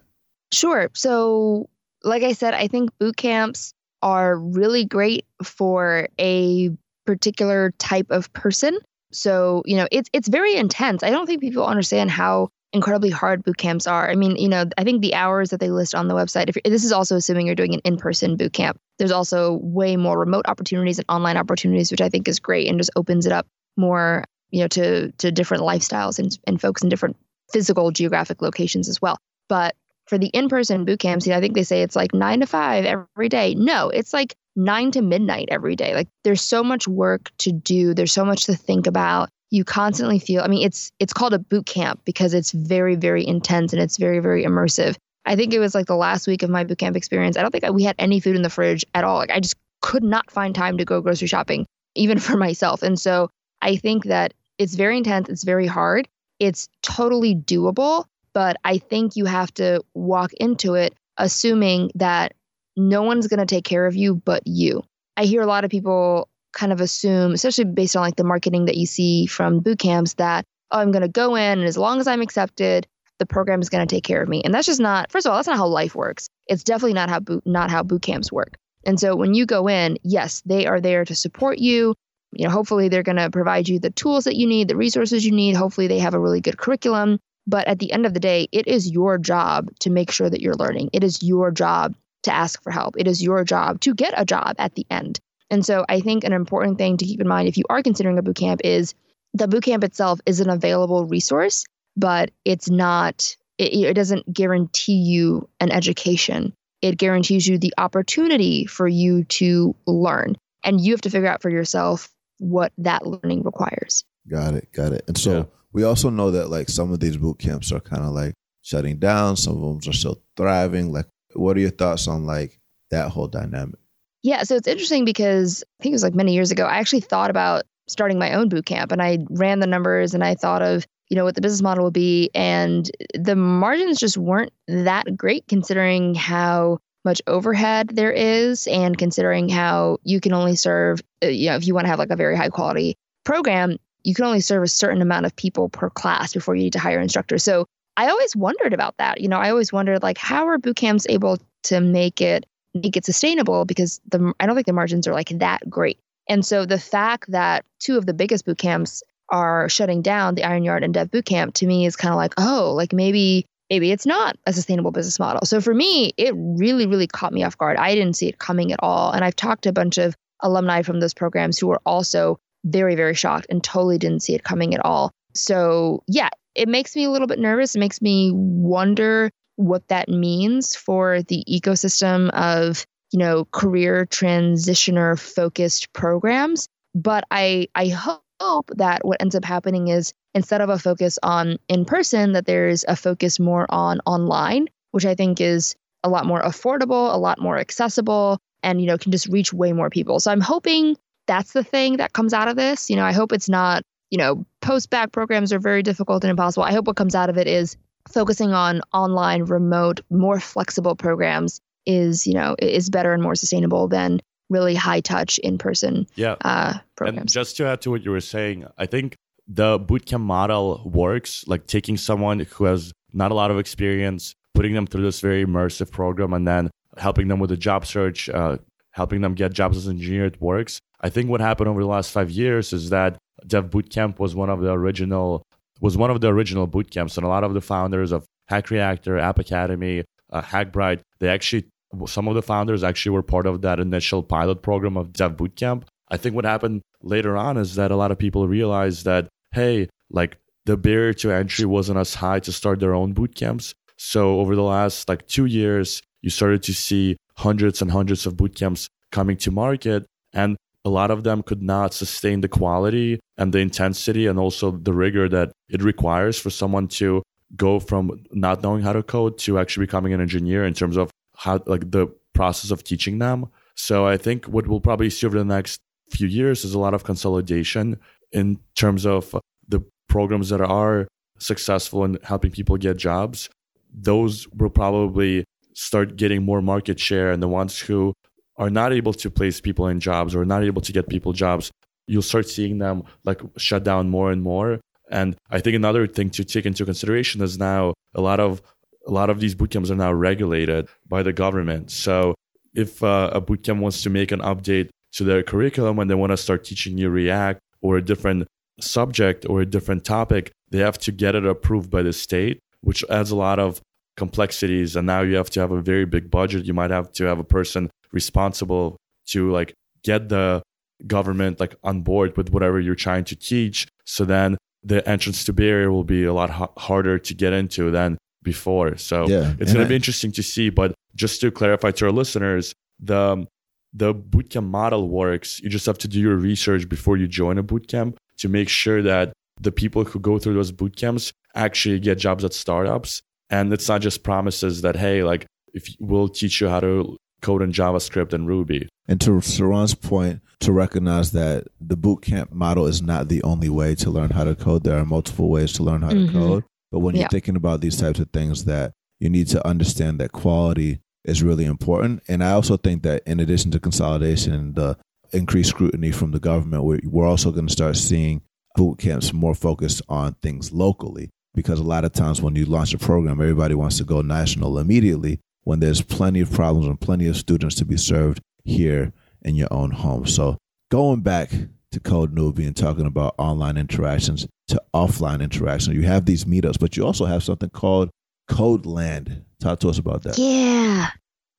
Sure. So, like I said, I think boot camps are really great for a particular type of person. So, you know, it's it's very intense. I don't think people understand how incredibly hard boot camps are. I mean, you know, I think the hours that they list on the website, if this is also assuming you're doing an in-person boot camp, there's also way more remote opportunities and online opportunities, which I think is great and just opens it up more, you know, to to different lifestyles and, and folks in different physical geographic locations as well. But for the in-person boot camps, I think they say it's like nine to five every day. No, it's like nine to midnight every day. Like there's so much work to do. There's so much to think about. You constantly feel i mean it's it's called a boot camp because it's very very intense and it's very very immersive. I think it was like the last week of my boot camp experience i don't think I, we had any food in the fridge at all. Like i just could not find time to go grocery shopping even for [LAUGHS] myself. And so i think that it's very intense. It's very hard. It's totally doable but i think you have to walk into it assuming that no one's going to take care of you but you i hear a lot of people kind of assume, especially based on like the marketing that you see from boot camps, that oh, I'm going to go in and as long as I'm accepted, the program is going to take care of me. And that's just not. First of all, that's not how life works. It's definitely not how boot not how boot camps work. And so when you go in, yes, they are there to support you. You know, hopefully they're going to provide you the tools that you need, the resources you need. Hopefully they have a really good curriculum. But at the end of the day, it is your job to make sure that you're learning. It is your job to ask for help. It is your job to get a job at the end. And so I think an important thing to keep in mind if you are considering a boot camp is the boot camp itself is an available resource, but it's not, it, it doesn't guarantee you an education. It guarantees you the opportunity for you to learn. And you have to figure out for yourself what that learning requires.
Got it. Got it. And so yeah. We also know that like some of these boot camps are kind of like shutting down, some of them are still thriving. Like, what are your thoughts on like that whole dynamic?
Yeah, so it's interesting because I think it was like many years ago, I actually thought about starting my own boot camp and I ran the numbers and I thought of, you know, what the business model would be. And the margins just weren't that great considering how much overhead there is and considering how you can only serve, uh, you know, if you want to have like a very high quality program, you can only serve a certain amount of people per class before you need to hire instructors. So I always wondered about that. You know, I always wondered like, how are boot camps able to make it make it sustainable because the I don't think the margins are like that great. And so the fact that two of the biggest boot camps are shutting down, the Iron Yard and Dev Boot Camp, to me is kind of like, oh, like maybe maybe it's not a sustainable business model. So for me, it really really caught me off guard. I didn't see it coming at all, and I've talked to a bunch of alumni from those programs who were also very very shocked and totally didn't see it coming at all. So yeah, it makes me a little bit nervous. It makes me wonder what that means for the ecosystem of you know career transitioner focused programs but i i hope that what ends up happening is instead of a focus on in person that there's a focus more on online which i think is a lot more affordable a lot more accessible and you know can just reach way more people so i'm hoping that's the thing that comes out of this you know i hope it's not you know post bac programs are very difficult and impossible i hope what comes out of it is focusing on online, remote, more flexible programs is, you know, is better and more sustainable than really high touch in person
yeah.
uh, programs.
And just to add to what you were saying, I think the bootcamp model works, like taking someone who has not a lot of experience, putting them through this very immersive program, and then helping them with the job search, uh, helping them get jobs as an engineer. It works. I think what happened over the last five years is that Dev Bootcamp was one of the original was one of the original boot camps, and a lot of the founders of Hack Reactor, App Academy, uh, Hackbright, they actually some of the founders actually were part of that initial pilot program of Dev Bootcamp. I think what happened later on is that a lot of people realized that hey, like the barrier to entry wasn't as high to start their own boot camps. So over the last like two years, you started to see hundreds and hundreds of boot camps coming to market, and a lot of them could not sustain the quality and the intensity and also the rigor that it requires for someone to go from not knowing how to code to actually becoming an engineer in terms of how like the process of teaching them. So I think what we'll probably see over the next few years is a lot of consolidation in terms of the programs that are successful in helping people get jobs. Those will probably start getting more market share and the ones who are not able to place people in jobs or not able to get people jobs, you'll start seeing them like shut down more and more. And I think another thing to take into consideration is now a lot of a lot of these bootcamps are now regulated by the government. So if uh, a bootcamp wants to make an update to their curriculum and they want to start teaching you React or a different subject or a different topic, they have to get it approved by the state, which adds a lot of complexities. And now you have to have a very big budget. You might have to have a person responsible to like get the government like on board with whatever you're trying to teach so then the entrance to barrier will be a lot harder to get into than before so yeah, it's going to be interesting to see but just to clarify to our listeners the the bootcamp model works you just have to do your research before you join a bootcamp to make sure that the people who go through those bootcamps actually get jobs at startups and it's not just promises that hey like if we'll teach you how to code in JavaScript and Ruby.
And to Saron's point, to recognize that the bootcamp model is not the only way to learn how to code. There are multiple ways to learn how mm-hmm. to code. But when you're thinking about these types of things, that you need to understand that quality is really important. And I also think that in addition to consolidation and the increased scrutiny from the government, we're, we're also going to start seeing boot camps more focused on things locally. Because a lot of times when you launch a program, everybody wants to go national immediately when there's plenty of problems and plenty of students to be served here in your own home. So going back to Code Newbie and talking about online interactions to offline interactions, you have these meetups, but you also have something called Codeland. Talk to us about that.
Yeah.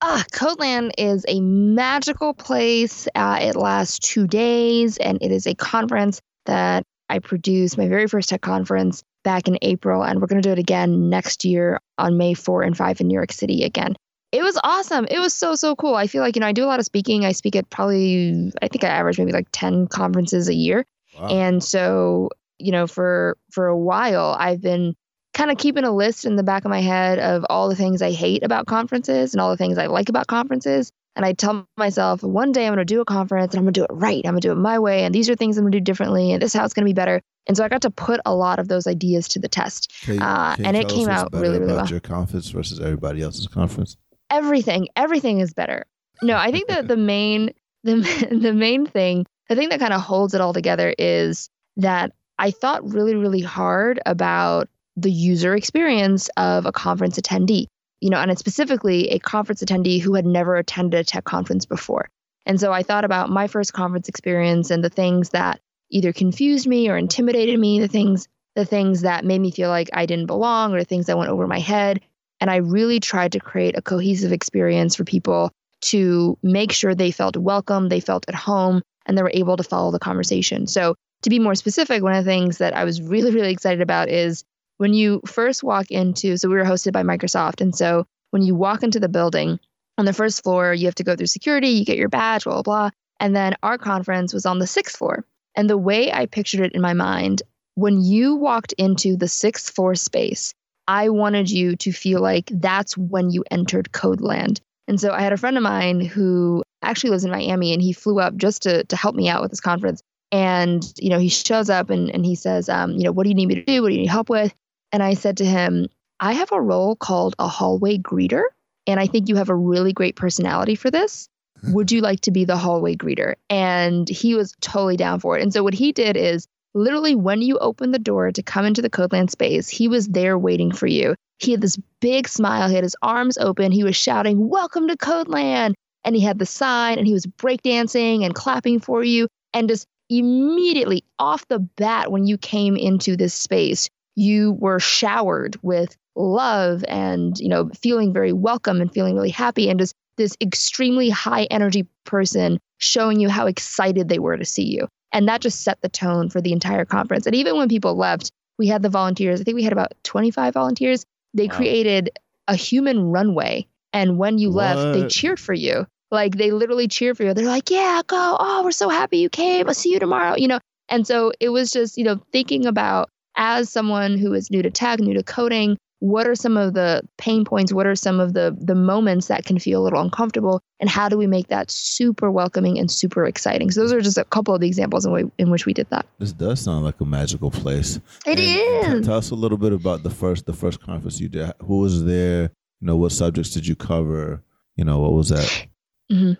Ah, Codeland is a magical place. Uh, it lasts two days, and it is a conference that I produced, my very first tech conference back in April, and we're going to do it again next year on May 4 and 5 in New York City again. It was awesome. It was so, so cool. I feel like, you know, I do a lot of speaking. I speak at probably, I think I average maybe like 10 conferences a year. Wow. And so, you know, for for a while, I've been kind of keeping a list in the back of my head of all the things I hate about conferences and all the things I like about conferences. And I tell myself, one day I'm going to do a conference and I'm going to do it right. I'm going to do it my way. And these are things I'm going to do differently. And this is how it's going to be better. And so I got to put a lot of those ideas to the test.
Can, uh,
can and it came out really, really well.
Your conference versus everybody else's conference?
Everything, everything is better. No, I think that the main, the, [LAUGHS] the main thing, the thing that kind of holds it all together is that I thought really, really hard about the user experience of a conference attendee you know, and it's specifically a conference attendee who had never attended a tech conference before. And so I thought about my first conference experience and the things that either confused me or intimidated me, the things the things that made me feel like I didn't belong or things that went over my head. And I really tried to create a cohesive experience for people to make sure they felt welcome, they felt at home, and they were able to follow the conversation. So, to be more specific, one of the things that I was really, really excited about is when you first walk into, so we were hosted by Microsoft. And so when you walk into the building on the first floor, you have to go through security, you get your badge, blah, blah, blah. And then our conference was on the sixth floor. And the way I pictured it in my mind, when you walked into the sixth floor space, I wanted you to feel like that's when you entered Codeland. And so I had a friend of mine who actually lives in Miami and he flew up just to, to help me out with this conference. And, you know, he shows up and, and he says, um, you know, what do you need me to do? What do you need help with? And I said to him, I have a role called a hallway greeter, and I think you have a really great personality for this. Hmm. Would you like to be the hallway greeter? And he was totally down for it. And so what he did is literally when you open the door to come into the Codeland space, he was there waiting for you. he had this big smile. He had his arms open. He was shouting, Welcome to Codeland. And he had the sign and he was breakdancing and clapping for you. And just immediately off the bat, when you came into this space, you were showered with love and, you know, feeling very welcome and feeling really happy and just this extremely high energy person showing you how excited they were to see you. And that just set the tone for the entire conference. And even when people left, we had the volunteers. I think we had about 25 volunteers. They wow. created a human runway. And when you what? left, they cheered for you. Like they literally cheered for you. They're like, yeah, go. Oh, we're so happy you came. I'll see you tomorrow. You know, and so it was just, you know, thinking about as someone who is new to tech, new to coding, what are some of the pain points? What are some of the the moments that can feel a little uncomfortable? And how do we make that super welcoming and super exciting? So those are just a couple of the examples in, way, in which we did that.
This does sound like a magical place.
It and,
is. tell us a little bit about the first the first conference you did. Who was there? You know what subjects did you cover? You know what was that?
Mm-hmm.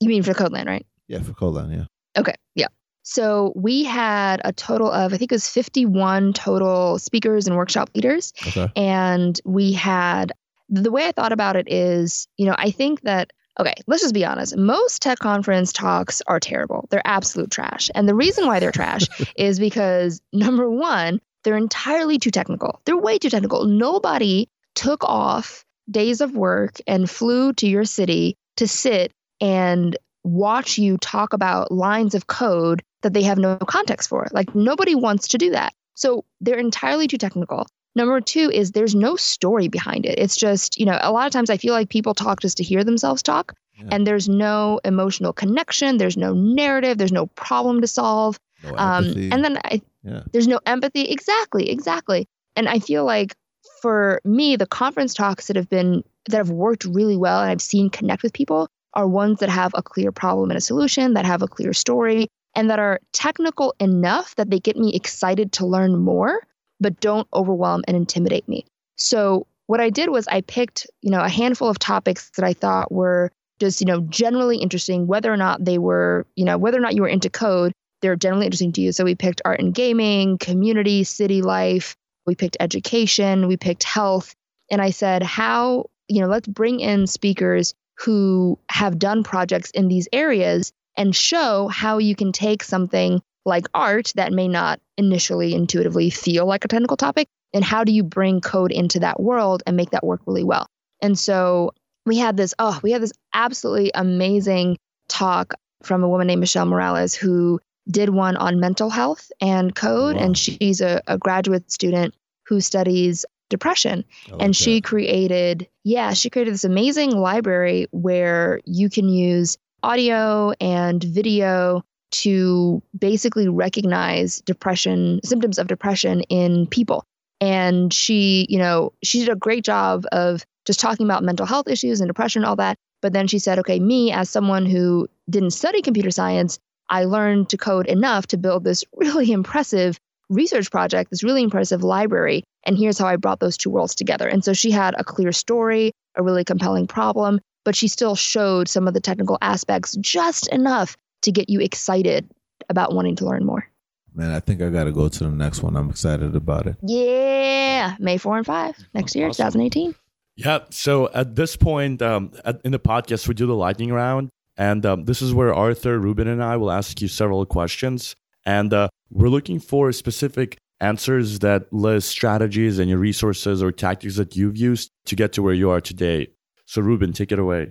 you mean for codeland right?
Yeah for codeland yeah.
Okay yeah so we had a total of, I think it was 51 total speakers and workshop leaders. Okay. And we had, the way I thought about it is, you know, I think that, okay, let's just be honest. Most tech conference talks are terrible. They're absolute trash. And the reason why they're trash [LAUGHS] is because number one, they're entirely too technical. They're way too technical. Nobody took off days of work and flew to your city to sit and watch you talk about lines of code that they have no context for. Like nobody wants to do that. So they're entirely too technical. Number two is there's no story behind it. It's just, you know, a lot of times I feel like people talk just to hear themselves talk, yeah. and there's no emotional connection, there's no narrative, there's no problem to solve.
No um,
and then I, yeah. there's no empathy. Exactly, exactly. And I feel like for me, the conference talks that have been, that have worked really well and I've seen connect with people are ones that have a clear problem and a solution, that have a clear story, and that are technical enough that they get me excited to learn more, but don't overwhelm and intimidate me. So what I did was I picked, you know, a handful of topics that I thought were just, you know, generally interesting, whether or not they were, you know, whether or not you were into code, they're generally interesting to you. So we picked art and gaming, community, city life, we picked education, we picked health. And I said, how, you know, let's bring in speakers who have done projects in these areas and show how you can take something like art that may not initially intuitively feel like a technical topic and how do you bring code into that world and make that work really well and so we had this oh we had this absolutely amazing talk from a woman named michelle morales who did one on mental health and code wow. and she's a, a graduate student who studies depression. Like and she that. created, yeah, she created this amazing library where you can use audio and video to basically recognize depression, symptoms of depression in people. And she, you know, she did a great job of just talking about mental health issues and depression and all that. But then she said, okay, me as someone who didn't study computer science, I learned to code enough to build this [LAUGHS] really impressive research project, this really impressive library. And here's how I brought those two worlds together. And so she had a clear story, a really compelling problem, but she still showed some of the technical aspects just enough to get you excited about wanting to learn more.
Man, I think I got to go to the next one. I'm excited about it.
Yeah, May 4 and 5 next year, awesome. 2018.
Yeah. So at this point um, at, in the podcast, we do the lightning round. And um, this is where Artur, Ruben, and I will ask you several questions. And uh, we're looking for specific answers that list strategies and your resources or tactics that you've used to get to where you are today. So, Ruben, take it away.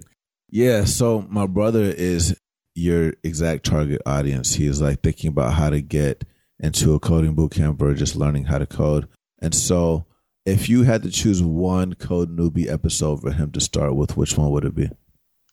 Yeah. So, my brother is your exact target audience. He is like thinking about how to get into a coding bootcamp or just learning how to code. And so, if you had to choose one code newbie episode for him to start with, which one would it be?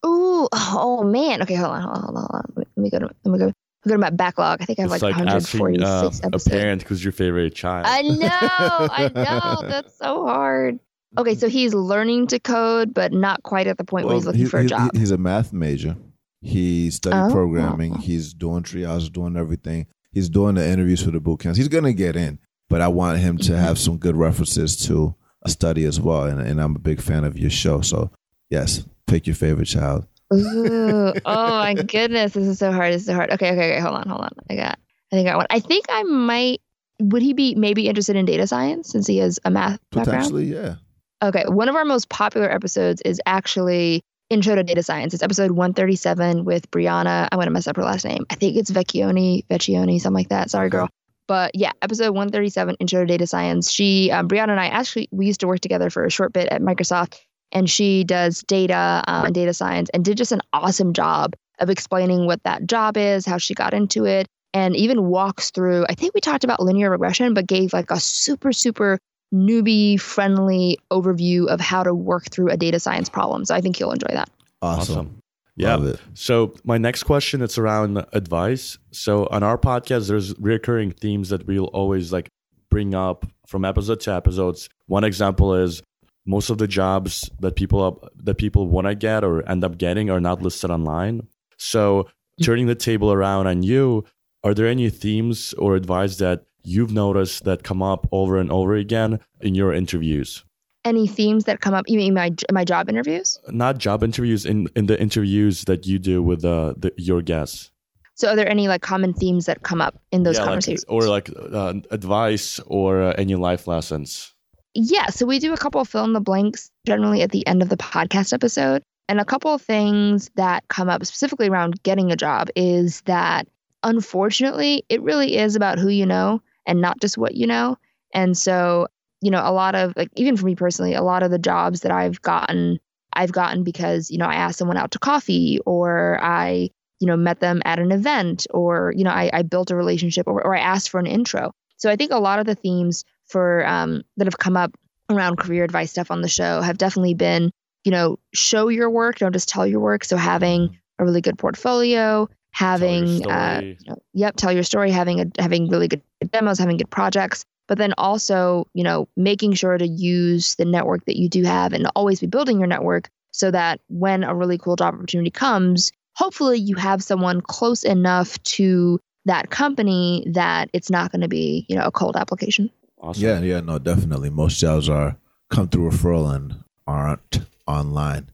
Ooh, oh man. Okay, hold on, hold on, hold on. Let me go to let me go go to my backlog. I think I have
it's
like,
like
146
asking, uh, episodes. A parent who's your favorite child.
I know, I [LAUGHS] know. That's so hard. Okay, so he's learning to code, but not quite at the point well, where he's looking he, for a
he,
job.
He's a math major. He studied oh. programming. He's doing triage, doing everything. He's doing the interviews for the boot camps. He's gonna get in, but I want him to mm-hmm. have some good references to a study as well. And, and I'm a big fan of your show. So yes, pick your favorite child.
Ooh, [LAUGHS] oh my goodness, this is so hard. This is so hard. Okay, okay, okay. Hold on, hold on. I got. I think I one. I think I might. Would he be maybe interested in data science since he has a math
Potentially, background? yeah.
Okay, one of our most popular episodes is actually Intro to Data Science. It's episode 137 with Brianna. I want to mess up her last name. I think it's Vecchione, Vecchione, something like that. Sorry, girl. But yeah, episode 137, Intro to Data Science. She, um, Brianna and I actually, we used to work together for a short bit at Microsoft, and she does data um, and data science and did just an awesome job of explaining what that job is, how she got into it, and even walks through. I think we talked about linear regression, but gave like a super, super newbie friendly overview of how to work through a data science problem. So I think you'll enjoy that.
Awesome.
Yeah.
Love it.
So my next question it's around advice. So on our podcast, there's recurring themes that we'll always like bring up from episode to episodes. One example is most of the jobs that people that people want to get or end up getting are not listed online. So turning the table around on you, are there any themes or advice that you've noticed that come up over and over again in your interviews?
Any themes that come up? You mean my my job interviews?
Not job interviews in in the interviews that you do with uh, the, your guests.
So are there any like common themes that come up in those
Yeah, like-
conversations?
or like uh, advice or uh, any life lessons?
Yeah, so we do a couple of fill in the blanks generally at the end of the podcast episode. And a couple of things that come up specifically around getting a job is that unfortunately, it really is about who you know and not just what you know. And so, you know, a lot of like even for me personally, a lot of the jobs that I've gotten, I've gotten because, you know, I asked someone out to coffee or I, you know, met them at an event or, you know, I, I built a relationship or, or I asked for an intro. So I think a lot of the themes for um, that have come up around career advice stuff on the show have definitely been, you know, show your work, don't just tell your work. So having a really good portfolio, having, uh,
story.
you know, yep, tell your story, having a having really good demos, having good projects, but then also, you know, making sure to use the network that you do have and always be building your network so that when a really cool job opportunity comes, hopefully you have someone close enough to that company that it's not going to be, you know, a cold application.
Awesome.
Yeah, yeah, no, definitely. Most jobs are come through referral and aren't online.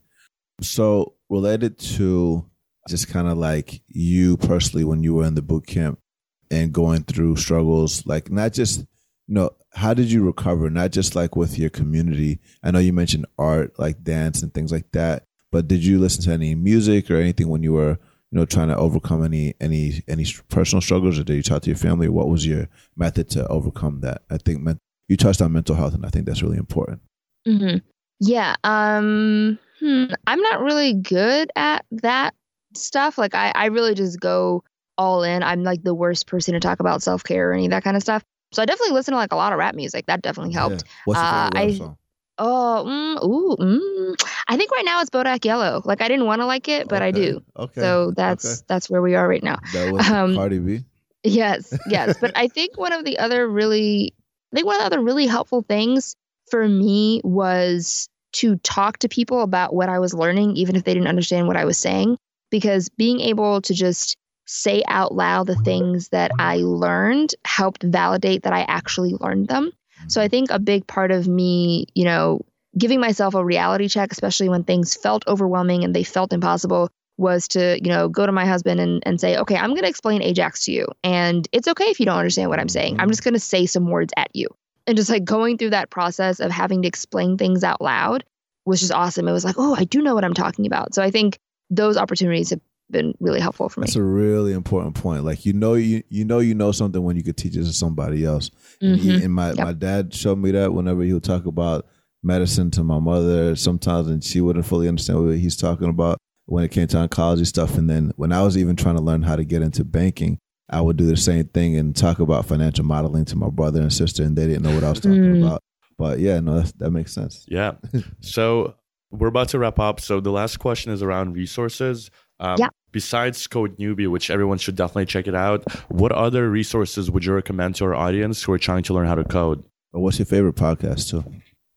So related to just kind of like you personally when you were in the boot camp and going through struggles, like not just you know, how did you recover? Not just like with your community. I know you mentioned art, like dance and things like that. But did you listen to any music or anything when you were, you know, trying to overcome any any any personal struggles, or did you talk to your family? What was your method to overcome that? I think men- you touched on mental health, and I think that's really important.
hmm Yeah. Um, hmm, I'm not really good at that stuff. Like, I, I really just go all in. I'm like the worst person to talk about self care or any of that kind of stuff. So I definitely listen to like a lot of rap music. That definitely helped.
Yeah. What's your
Uh,
favorite rap
I-
song?
Oh, mm, ooh, mm. I think right now it's Bodak Yellow. Like I didn't want to like it, but I do.
Okay.
So that's
okay.
that's where we are right now.
that was
um,
Cardi B.
Yes, yes. but I think one of the other really, I think one of the other really helpful things for me was to talk to people about what I was learning, even if they didn't understand what I was saying. Because being able to just say out loud the things that I learned helped validate that I actually learned them. So I mm-hmm. think a big part of me, you know, giving myself a reality check, especially when things felt overwhelming and they felt impossible, was to, you know, go to my husband and, and say, okay, I'm going to explain Ajax to you. And it's okay if you don't understand what I'm saying. I'm mm-hmm. just going to say some words at you. And just like going through that process of having to explain things out loud was just awesome. It was like, oh, I do know what I'm talking about. So I think those opportunities have been really helpful for me.
That's a really important point. Like you know you you know you know something when you could teach it to somebody else. And, he-
Mhm.
and my
Yep.
my dad showed me that whenever he would talk about medicine to my mother sometimes and she wouldn't fully understand what he's talking about when it came to oncology stuff and then when I was even trying to learn how to get into banking I would do the same thing and talk about financial modeling to my brother and sister and they didn't know what I was talking
Mm.
about. But yeah, no, that's, that makes sense.
Yeah. [LAUGHS] so we're about to wrap up. So the last question is around resources. Um,
Yeah.
Besides Code Newbie, which everyone should definitely check it out, what other resources would you recommend to our audience who are trying to learn how to code?
What's your favorite podcast too?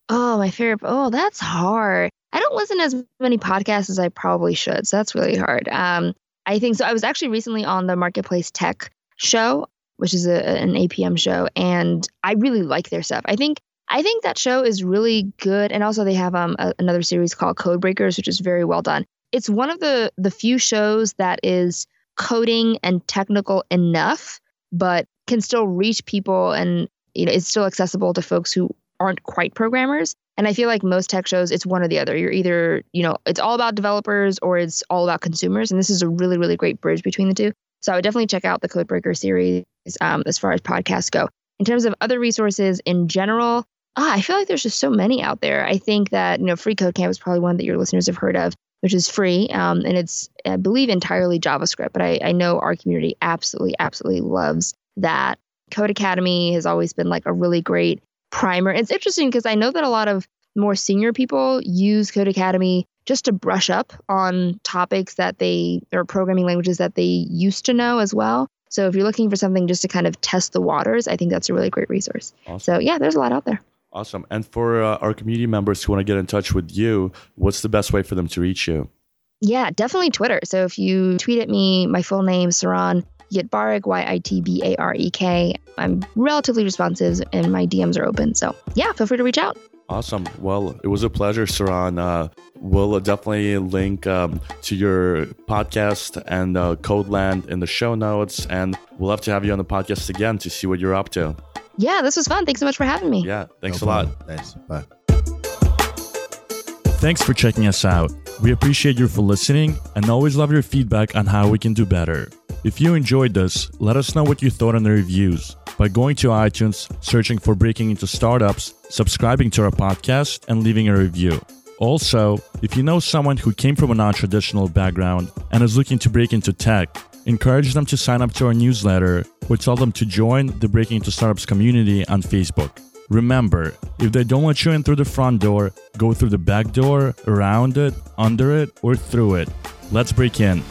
Oh, my favorite. Oh, that's hard. I don't listen to as many podcasts as I probably should. So that's really hard. Um, I think so. I was actually recently on the Marketplace Tech show, which is a, an APM show, and I really like their stuff. I think I think that show is really good, and also they have um a, another series called Code Breakers, which is very well done. It's one of the the few shows that is coding and technical enough, but can still reach people, and you know, it's still accessible to folks who aren't quite programmers. And I feel like most tech shows, it's one or the other. You're either, you know, it's all about developers or it's all about consumers. And this is a really, really great bridge between the two. So I would definitely check out the Codebreaker series um, as far as podcasts go. In terms of other resources in general, ah, I feel like there's just so many out there. I think that, you know, Free Code Camp is probably one that your listeners have heard of, which is free. Um, and it's, I believe, entirely JavaScript. But I, I know our community absolutely, absolutely loves that. Codecademy has always been like a really great primer. It's interesting because I know that a lot of more senior people use Codecademy just to brush up on topics that they or programming languages that they used to know as well. So if you're looking for something just to kind of test the waters, I think that's a really great resource. Awesome. So yeah, there's a lot out there.
Awesome. And for uh, our community members who want to get in touch with you, what's the best way for them to reach you?
Yeah, definitely Twitter. So if you tweet at me, my full name, Saron Yitbarek, Y I T B A R E K, I'm relatively responsive and my DMs are open. So yeah, feel free to reach out.
Awesome. Well, it was a pleasure, Saron. Uh, we'll definitely link um, to your podcast and uh, Codeland in the show notes. And we'll have to have you on the podcast again to see what you're up to.
Yeah, this was fun. Thanks so much for having me.
Yeah, thanks no a lot.
Thanks. Bye.
Thanks for checking us out. We appreciate you for listening and always love your feedback on how we can do better. If you enjoyed this, let us know what you thought in the reviews by going to iTunes, searching for Breaking into Startups, subscribing to our podcast, and leaving a review. Also, if you know someone who came from a non traditional background and is looking to break into tech, encourage them to sign up to our newsletter or tell them to join the Breaking into Startups community on Facebook. Remember, if they don't let you in through the front door, go through the back door, around it, under it, or through it. Let's break in.